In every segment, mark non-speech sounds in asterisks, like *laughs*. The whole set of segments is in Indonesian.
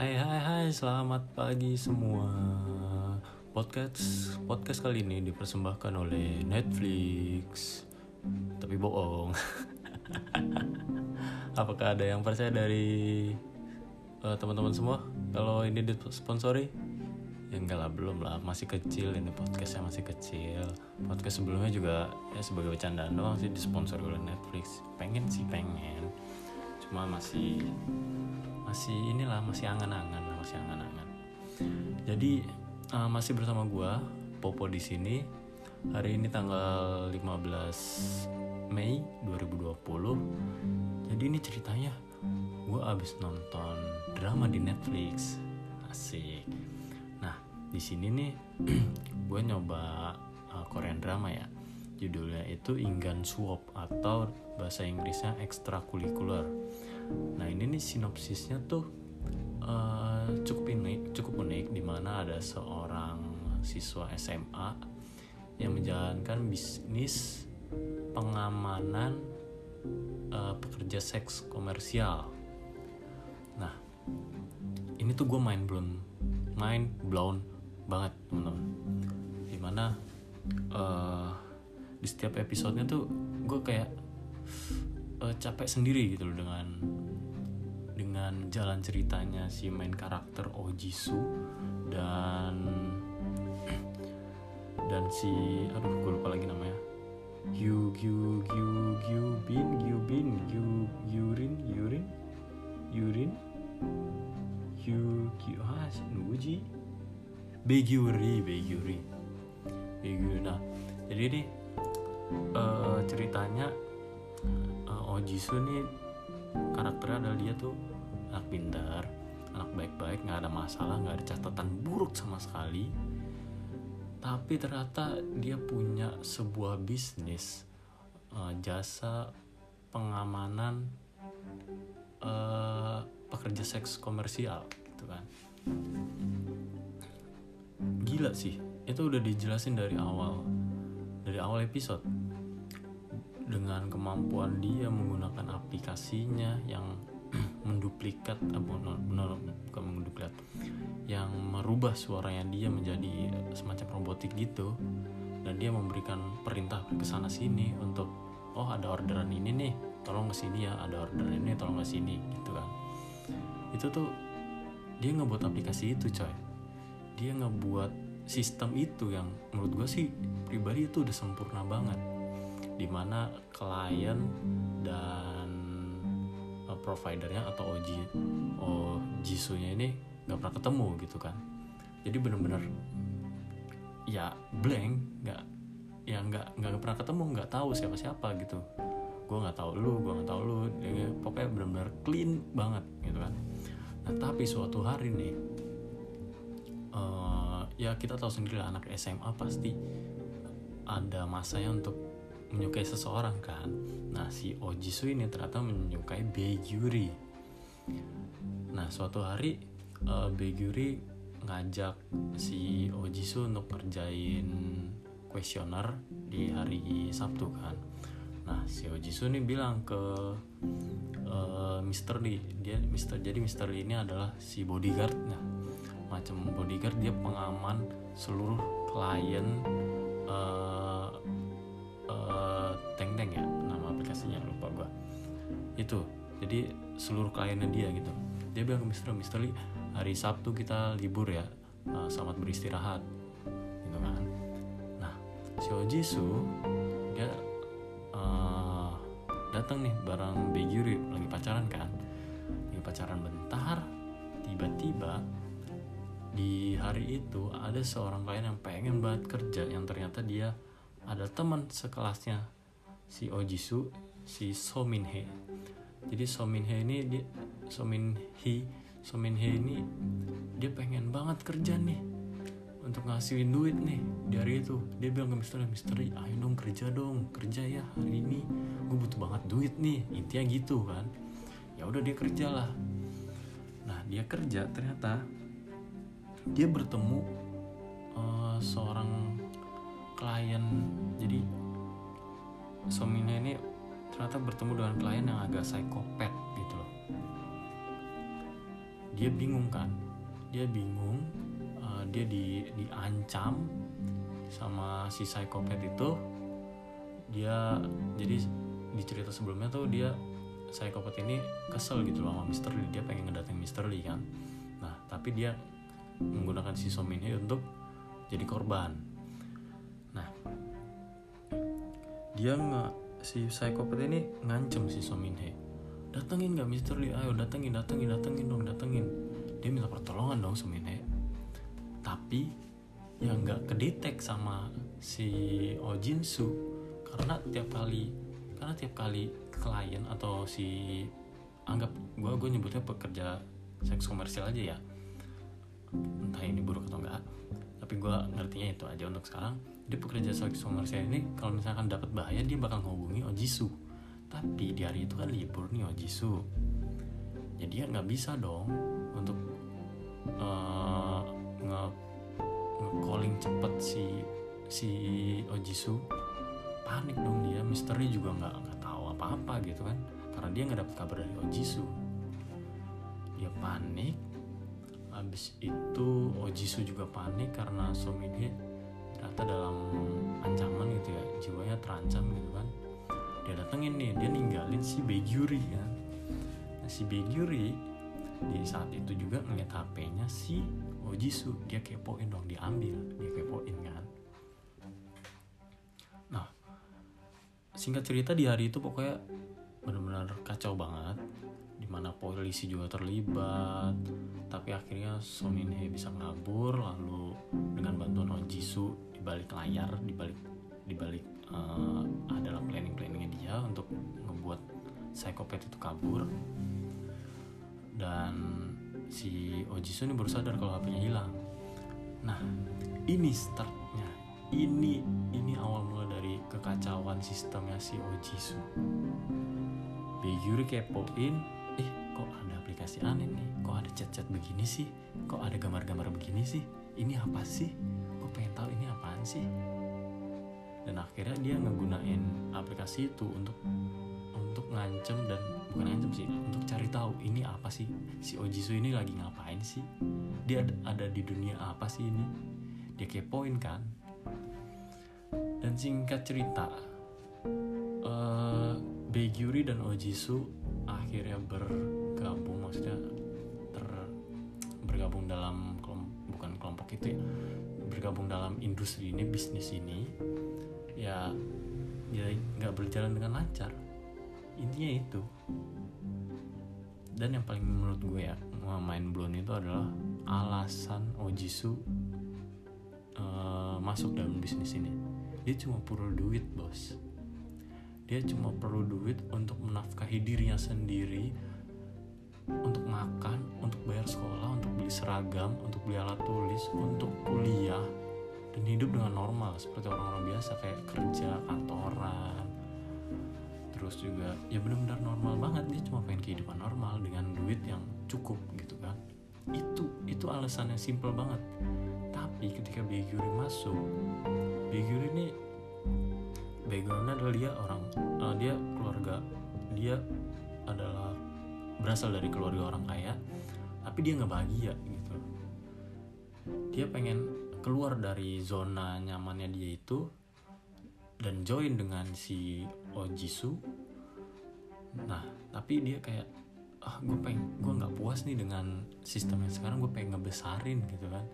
Hai hai hai selamat pagi semua. Podcast podcast kali ini dipersembahkan oleh Netflix. Tapi bohong. *laughs* Apakah ada yang percaya dari eh, teman-teman semua? Kalau ini disponsori? Ya enggak lah belum lah. Masih kecil ini podcastnya masih kecil. Podcast sebelumnya juga ya sebagai bercandaan doang sih disponsori oleh Netflix. Pengen sih pengen Cuma masih masih inilah masih angan-angan masih angan-angan. Jadi uh, masih bersama gua Popo di sini. Hari ini tanggal 15 Mei 2020 jadi ini ceritanya gua abis nonton drama di Netflix. Asik. Nah di sini nih *clears throat* gue nyoba uh, Korean drama ya judulnya itu Inggan Suop atau bahasa Inggrisnya ekstrakurikuler Nah ini nih sinopsisnya tuh uh, cukup unik, cukup unik di mana ada seorang siswa SMA yang menjalankan bisnis pengamanan uh, pekerja seks komersial. Nah ini tuh gue main blown, main blown banget teman-teman. Di mana uh, di setiap episodenya tuh gue kayak uh, capek sendiri gitu loh dengan dengan jalan ceritanya si main karakter Jisoo dan dan si aduh gue lupa lagi namanya. Gyu Gyu Gyu Gyu Bin Gyu Bin Gyu Yurin Yurin Yurin Gyu Gyu ah Nuji. Begyuri Begyuri Begyuri nah jadi ini uh, ceritanya uh, Jisoo nih karakternya adalah dia tuh anak pintar anak baik-baik nggak ada masalah nggak ada catatan buruk sama sekali. Tapi ternyata dia punya sebuah bisnis uh, jasa pengamanan uh, pekerja seks komersial gitu kan. Gila sih itu udah dijelasin dari awal dari awal episode dengan kemampuan dia menggunakan aplikasinya yang *clears throat* menduplikat bukan menduplikat yang merubah suaranya dia menjadi semacam robotik gitu. Dan dia memberikan perintah ke sana sini untuk oh ada orderan ini nih tolong ke sini ya ada orderan ini tolong ke sini gitu kan. Itu tuh dia ngebuat aplikasi itu coy. Dia ngebuat sistem itu yang menurut gue sih pribadi itu udah sempurna banget di mana klien dan uh, providernya atau OG oh Jisunya ini nggak pernah ketemu gitu kan. Jadi bener-bener ya blank nggak ya nggak nggak pernah ketemu nggak tahu siapa siapa gitu. Gue nggak tahu lu gue nggak tahu lu ya, pokoknya bener-bener clean banget gitu kan. Nah tapi suatu hari nih uh, ya kita tahu sendiri lah anak SMA pasti ada masanya untuk menyukai seseorang kan. Nah si Ojisu ini ternyata menyukai Begyuri nah suatu hari uh, Begyuri ngajak si Ojisu untuk kerjain kuesioner di hari Sabtu kan. Nah si Ojisu nih bilang ke uh, Mister Lee dia Mister jadi Mister Lee ini adalah si bodyguard nah macam bodyguard dia pengaman seluruh klien uh, Teng Teng ya nama aplikasinya lupa gua. Itu jadi seluruh kliennya dia gitu. Dia bilang ke Mister Mister Lee hari Sabtu kita libur ya. Uh, selamat beristirahat. Gitu kan. Nah si Ojisu dia uh, datang nih bareng Begyuri lagi pacaran kan. Lagi pacaran bentar tiba-tiba di hari itu ada seorang klien yang pengen banget kerja yang ternyata dia ada teman sekelasnya si Ojisu si Sominhe jadi Sominhe ini dia Sominhe Sominhe ini dia pengen banget kerja nih untuk ngasihin duit nih. Dari itu dia bilang ke Mister Mister ayo dong kerja dong kerja ya hari ini. Gue butuh banget duit nih. Intinya gitu kan. Ya udah dia kerja lah. Nah dia kerja ternyata dia bertemu uh, seorang klien. Jadi Somina ini ternyata bertemu dengan klien yang agak psikopat gitu loh. Dia bingung kan? Dia bingung uh, dia di diancam sama si psikopat itu. Dia jadi di cerita sebelumnya tuh dia psikopat ini kesel gitu loh sama Mister Lee. Dia pengen ngedatengin Mister Lee kan? Nah tapi dia menggunakan si Sominhe untuk jadi korban dia nggak si psikopat ini ngancem si Sominhe. Datengin nggak Mister Lee? Ayo datengin datengin datengin dong datengin. Dia minta pertolongan dong Sominhe. Tapi yang nggak kedetek sama si Ojinsu karena tiap kali karena tiap kali klien atau si anggap gue gue nyebutnya pekerja seks komersial aja ya. Entah ini buruk atau enggak tapi gue ngertinya itu aja untuk sekarang dia pekerja seks komersial ini kalau misalkan dapat bahaya dia bakal ngehubungi Ojisu. Tapi di hari itu kan libur nih Ojisu. Jadi ya nggak bisa dong untuk uh, nge calling cepet si si Ojisu. Panik dong dia misteri juga nggak nggak tahu apa apa gitu kan. Karena dia nggak dapat kabar dari Ojisu. Dia panik. Habis itu Ojisu juga panik karena Somide ternyata dalam ancaman gitu ya jiwanya terancam gitu kan. Dia datengin nih dia ninggalin si Begyuri kan. Nah si Begyuri di saat itu juga ngeliat HP-nya si Ojisu. Dia kepoin dong diambil dia kepoin kan. Nah singkat cerita di hari itu pokoknya benar-benar kacau banget di mana polisi juga terlibat tapi akhirnya Sominhe bisa ngabur lalu dengan bantuan Ojisu di balik layar di balik di balik uh, adalah planning planningnya dia untuk membuat psikopat itu kabur dan si Ojisu ini baru sadar kalau HP-nya hilang. Nah, ini startnya. Ini ini awal mula dari kekacauan sistemnya si Ojisu. Begyuri kepoin, eh aplikasi aneh nih? Kok ada chat-chat begini sih? Kok ada gambar-gambar begini sih? Ini apa sih? Kok pengen tahu ini apaan sih? Dan akhirnya dia ngegunain aplikasi itu untuk untuk ngancem dan bukan ngancem sih untuk cari tahu ini apa sih si Ojisu ini lagi ngapain sih dia ada di dunia apa sih ini dia kepoin kan dan singkat cerita uh, Begyuri dan Ojisu akhirnya bergabung maksudnya ter bergabung dalam kelompok, bukan kelompok itu ya bergabung dalam industri ini bisnis ini ya ya nggak berjalan dengan lancar. Intinya itu. Dan yang paling menurut gue ya main blown itu adalah alasan Ojisu uh, masuk dalam bisnis ini. Dia cuma perlu duit bos. Dia cuma perlu duit untuk menafkahi dirinya sendiri untuk makan, untuk bayar sekolah, untuk beli seragam, untuk beli alat tulis, untuk kuliah dan hidup dengan normal seperti orang-orang biasa kayak kerja kantoran. Terus juga ya benar-benar normal banget dia cuma pengen kehidupan normal dengan duit yang cukup gitu kan. Itu itu alasannya simple banget. Tapi ketika Beguri masuk Beguri ini backgroundnya adalah dia orang uh, dia keluarga dia adalah berasal dari keluarga orang kaya tapi dia nggak bahagia gitu. Dia pengen keluar dari zona nyamannya dia itu dan join dengan si Ojisu. Nah tapi dia kayak ah gue pengen gue nggak puas nih dengan sistem yang sekarang gue pengen ngebesarin gitu kan.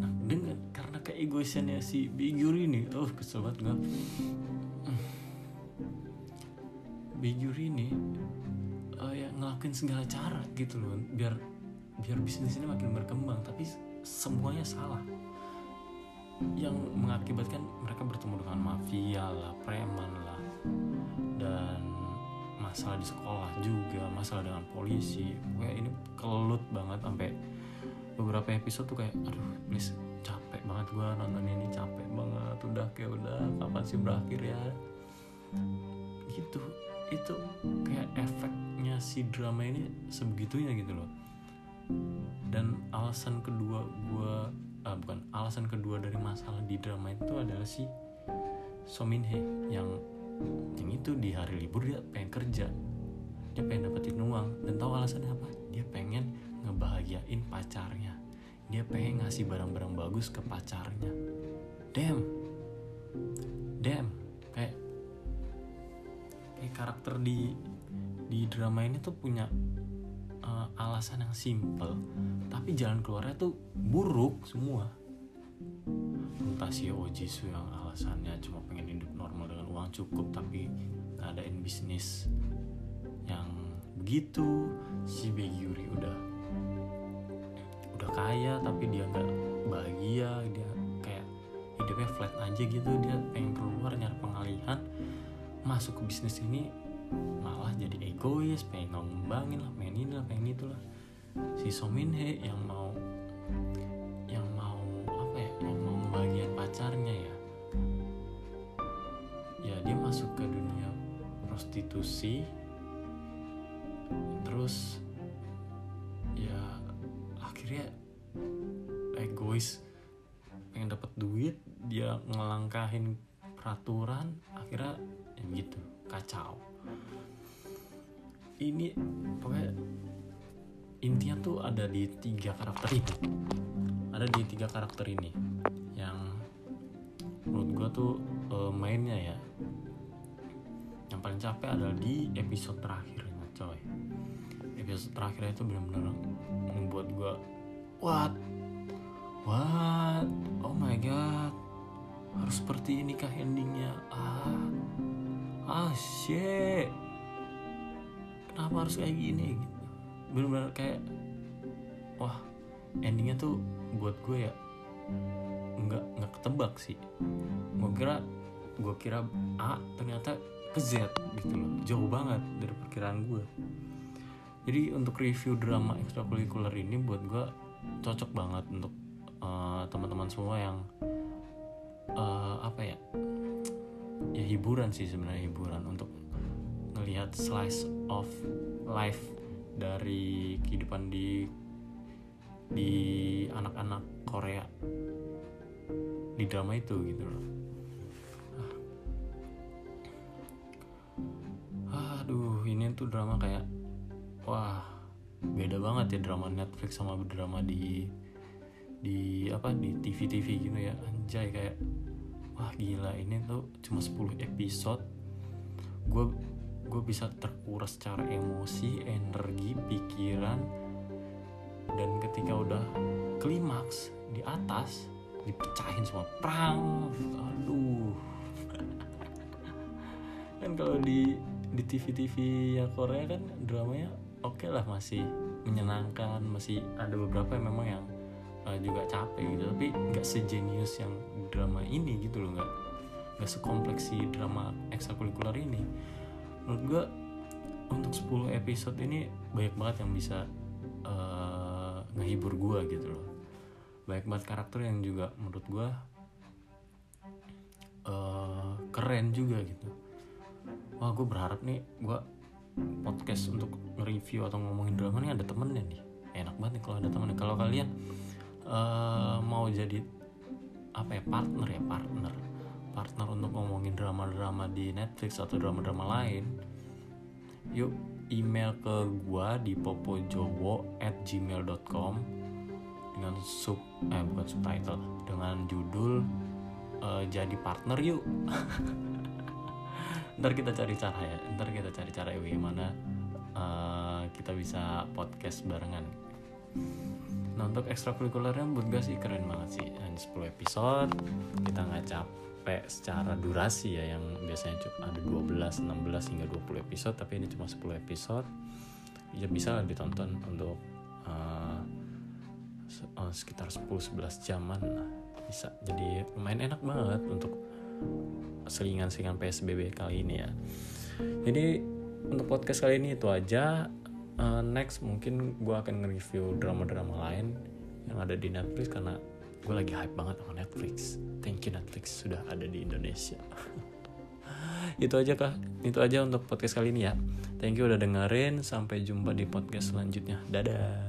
Nah dengan karena keegoisannya si Biguri ini oh kesel banget gue Biguri ini ngelakuin segala cara gitu loh biar biar bisnis ini makin berkembang. Tapi semuanya salah. Yang mengakibatkan mereka bertemu dengan mafia lah, preman lah, dan masalah di sekolah juga, masalah dengan polisi. Kayak ini kelut banget sampai beberapa episode tuh kayak, aduh, please capek banget gue nonton ini capek banget, udah kayak udah kapan sih berakhir ya? Gitu, itu kayak si drama ini sebegitunya gitu loh. Dan alasan kedua gue uh, bukan alasan kedua dari masalah di drama itu adalah si Sominhe yang yang itu di hari libur dia pengen kerja. Dia pengen dapetin uang. Dan tahu alasannya apa? Dia pengen ngebahagiain pacarnya. Dia pengen ngasih barang-barang bagus ke pacarnya. Damn. Damn. Kayak kayak karakter di di drama ini tuh punya uh, alasan yang simple. Tapi jalan keluarnya tuh buruk semua. Entah si Ojisu yang alasannya cuma pengen hidup normal dengan uang cukup tapi ngadain bisnis yang begitu. Si Beguri udah udah kaya tapi dia nggak bahagia. Dia kayak hidupnya flat aja gitu. Dia pengen keluar nyari pengalihan masuk ke bisnis ini malah jadi egois pengen ngembangin lah pengen ini lah pengen itu lah. Si Sominhe yang mau yang mau apa ya yang mau bagian pacarnya ya. Ya dia masuk ke dunia prostitusi. Terus ya akhirnya egois pengen dapat duit dia ngelangkahin peraturan akhirnya ya gitu kacau. Ini pokoknya intinya tuh ada di tiga karakter ini. Ada di tiga karakter ini yang menurut gue tuh uh, mainnya ya yang paling capek adalah di episode terakhirnya coy. Episode terakhirnya itu benar-benar membuat gue what? What harus seperti ini kah endingnya? Ah. Ah shit. Kenapa harus kayak gini? Gitu bener-bener kayak wah endingnya tuh buat gue ya nggak nggak ketebak sih. Gue kira gue kira A ternyata ke Z gitu loh. Jauh banget dari perkiraan gue. Jadi untuk review drama ekstrakurikuler ini buat gue cocok banget untuk uh, teman-teman semua yang uh, apa ya? Ya hiburan sih sebenarnya hiburan untuk ngelihat slice of life dari kehidupan di di anak-anak Korea. Di drama itu gitu loh. Ah. aduh ini tuh drama kayak wah beda banget ya drama Netflix sama drama di di apa di TV TV gitu ya. Anjay kayak wah gila ini tuh cuma 10 episode. Gue gue bisa terkuras secara emosi energi pikiran dan ketika udah klimaks di atas dipecahin semua. Perang aduh. *laughs* Kan kalau di di TV TV ya Korea kan dramanya oke okay lah masih menyenangkan masih ada beberapa yang memang yang uh, juga capek gitu. Tapi nggak sejenius yang drama ini gitu loh nggak nggak sekompleks drama ekstrakurikuler ini. Menurut gue untuk 10 episode ini banyak banget yang bisa uh, ngehibur gue gitu loh. Banyak banget karakter yang juga menurut gue uh, keren juga gitu. Wah gue berharap nih gue podcast untuk nge-review atau ngomongin drama nih ada temennya nih. Enak banget nih kalau ada temennya. Kalau kalian uh, mau jadi apa ya partner ya partner. Partner untuk ngomongin drama-drama di Netflix atau drama-drama lain yuk email ke gua di popojowo at gmail.com dengan sub eh bukan subtitle dengan judul uh, jadi partner yuk. *laughs* Ntar kita cari cara ya ntar kita cari cara ya bagaimana uh, kita bisa podcast barengan nah untuk ekstrakurikulernya buat gue sih keren banget sih. Hanya 10 episode kita nggak capek secara durasi ya yang biasanya cuma ada 12, 16 hingga 20 episode tapi ini cuma 10 episode. Ya bisa lah ditonton untuk uh, sekitar 10-11 jaman lah. Bisa. Jadi lumayan enak banget untuk selingan-selingan PSBB kali ini ya. Jadi untuk podcast kali ini itu aja uh, next mungkin gue akan nge-review drama-drama lain yang ada di Netflix karena gue lagi hype banget sama Netflix. Thank you Netflix sudah ada di Indonesia. *laughs* Itu aja kah itu aja untuk podcast kali ini ya. Thank you udah dengerin. Sampai jumpa di podcast selanjutnya. Dadah